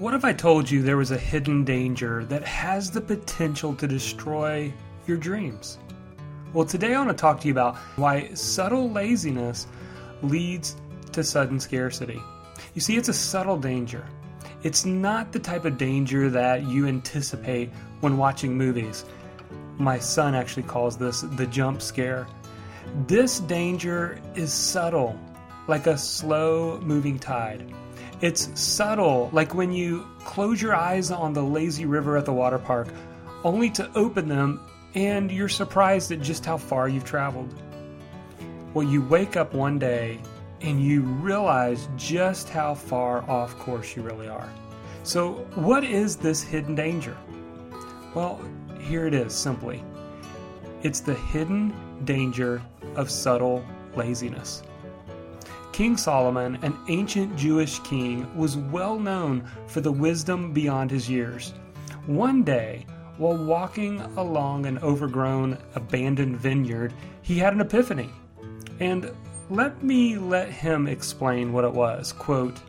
What if I told you there was a hidden danger that has the potential to destroy your dreams? Well, today I want to talk to you about why subtle laziness leads to sudden scarcity. You see, it's a subtle danger. It's not the type of danger that you anticipate when watching movies. My son actually calls this the jump scare. This danger is subtle, like a slow moving tide. It's subtle, like when you close your eyes on the lazy river at the water park, only to open them and you're surprised at just how far you've traveled. Well, you wake up one day and you realize just how far off course you really are. So, what is this hidden danger? Well, here it is simply it's the hidden danger of subtle laziness. King Solomon, an ancient Jewish king, was well known for the wisdom beyond his years. One day, while walking along an overgrown, abandoned vineyard, he had an epiphany. And let me let him explain what it was. Quote,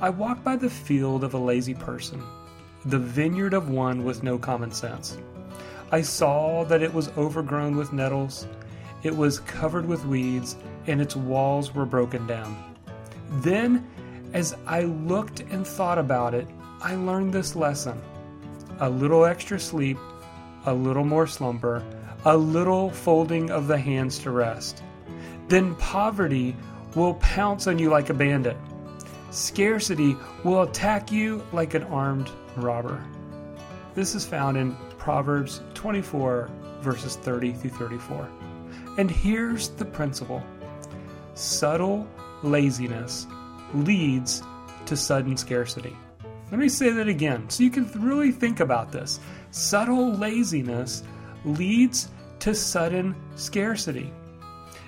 I walked by the field of a lazy person, the vineyard of one with no common sense. I saw that it was overgrown with nettles, it was covered with weeds, and its walls were broken down. Then, as I looked and thought about it, I learned this lesson a little extra sleep, a little more slumber, a little folding of the hands to rest then poverty will pounce on you like a bandit. Scarcity will attack you like an armed robber. This is found in Proverbs 24, verses 30 through 34. And here's the principle subtle laziness leads to sudden scarcity. Let me say that again so you can really think about this. Subtle laziness leads to sudden scarcity.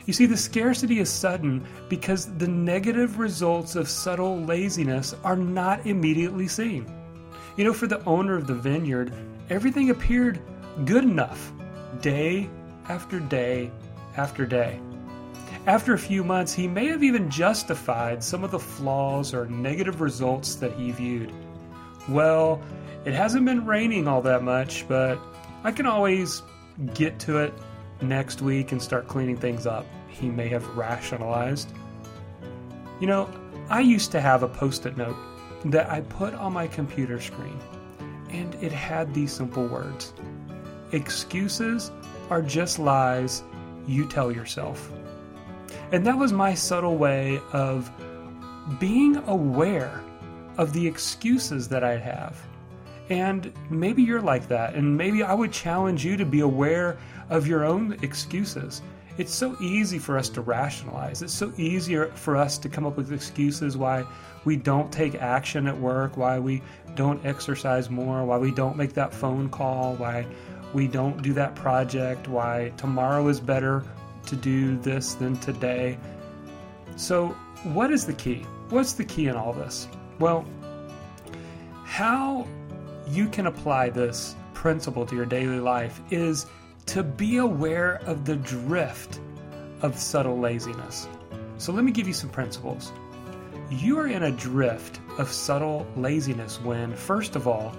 You see, the scarcity is sudden because the negative results of subtle laziness are not immediately seen. You know, for the owner of the vineyard, everything appeared good enough day after day after day. After a few months, he may have even justified some of the flaws or negative results that he viewed. Well, it hasn't been raining all that much, but I can always get to it next week and start cleaning things up, he may have rationalized. You know, I used to have a post it note that I put on my computer screen, and it had these simple words Excuses are just lies you tell yourself. And that was my subtle way of being aware of the excuses that I'd have. And maybe you're like that, and maybe I would challenge you to be aware of your own excuses. It's so easy for us to rationalize. It's so easier for us to come up with excuses why we don't take action at work, why we don't exercise more, why we don't make that phone call, why we don't do that project, why tomorrow is better to do this than today. So, what is the key? What's the key in all this? Well, how you can apply this principle to your daily life is to be aware of the drift of subtle laziness. So, let me give you some principles. You are in a drift of subtle laziness when, first of all,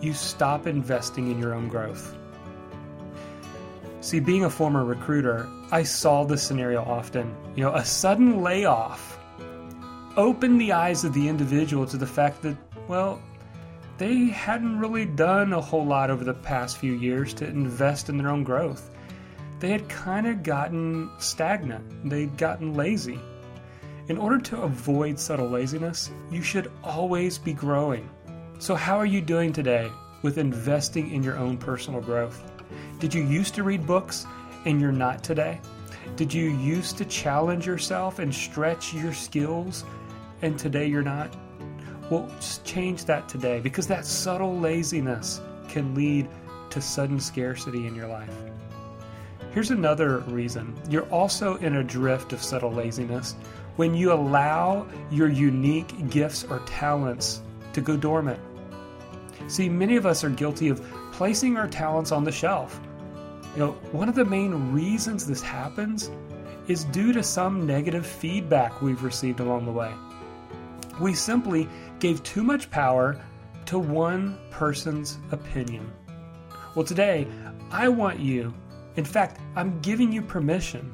you stop investing in your own growth. See, being a former recruiter, I saw this scenario often. You know, a sudden layoff opened the eyes of the individual to the fact that, well, they hadn't really done a whole lot over the past few years to invest in their own growth. They had kind of gotten stagnant, they'd gotten lazy. In order to avoid subtle laziness, you should always be growing. So, how are you doing today with investing in your own personal growth? Did you used to read books and you're not today? Did you used to challenge yourself and stretch your skills and today you're not? Well, just change that today because that subtle laziness can lead to sudden scarcity in your life. Here's another reason you're also in a drift of subtle laziness when you allow your unique gifts or talents to go dormant. See, many of us are guilty of placing our talents on the shelf. You know, one of the main reasons this happens is due to some negative feedback we've received along the way. We simply gave too much power to one person's opinion. Well, today, I want you, in fact, I'm giving you permission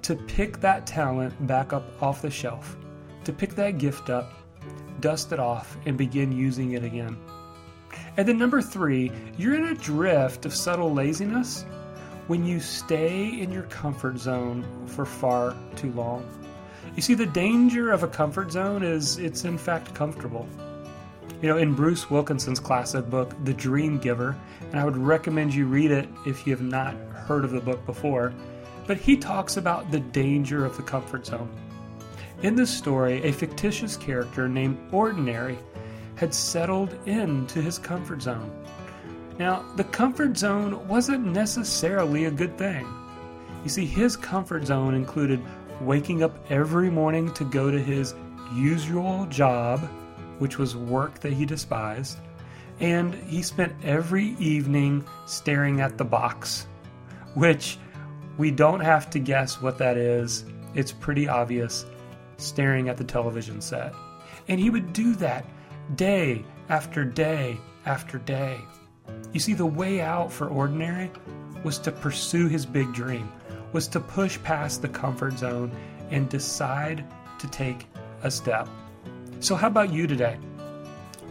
to pick that talent back up off the shelf, to pick that gift up, dust it off, and begin using it again. And then, number three, you're in a drift of subtle laziness when you stay in your comfort zone for far too long. You see, the danger of a comfort zone is it's in fact comfortable. You know, in Bruce Wilkinson's classic book, The Dream Giver, and I would recommend you read it if you have not heard of the book before, but he talks about the danger of the comfort zone. In this story, a fictitious character named Ordinary had settled into his comfort zone. Now, the comfort zone wasn't necessarily a good thing. You see, his comfort zone included waking up every morning to go to his usual job, which was work that he despised, and he spent every evening staring at the box, which we don't have to guess what that is. It's pretty obvious, staring at the television set. And he would do that day after day after day. You see, the way out for Ordinary was to pursue his big dream, was to push past the comfort zone and decide to take a step. So, how about you today?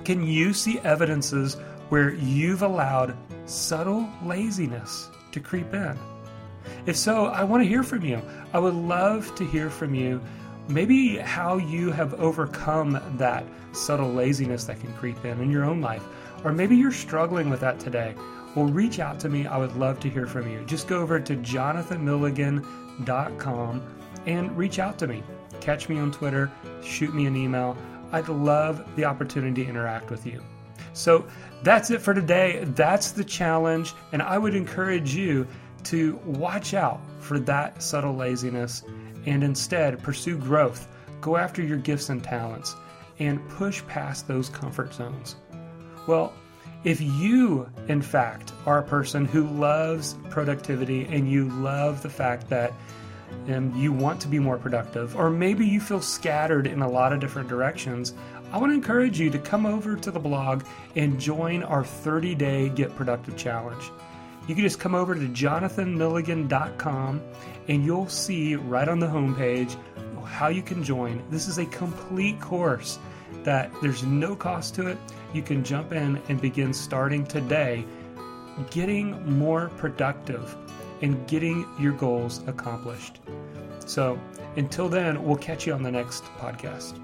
Can you see evidences where you've allowed subtle laziness to creep in? If so, I want to hear from you. I would love to hear from you. Maybe how you have overcome that subtle laziness that can creep in in your own life. Or maybe you're struggling with that today. Well, reach out to me. I would love to hear from you. Just go over to jonathanmilligan.com and reach out to me. Catch me on Twitter, shoot me an email. I'd love the opportunity to interact with you. So that's it for today. That's the challenge. And I would encourage you to watch out for that subtle laziness and instead pursue growth. Go after your gifts and talents and push past those comfort zones. Well, if you, in fact, are a person who loves productivity and you love the fact that um, you want to be more productive, or maybe you feel scattered in a lot of different directions, I want to encourage you to come over to the blog and join our 30 day Get Productive Challenge. You can just come over to jonathanmilligan.com and you'll see right on the homepage how you can join. This is a complete course that there's no cost to it. You can jump in and begin starting today getting more productive and getting your goals accomplished. So, until then, we'll catch you on the next podcast.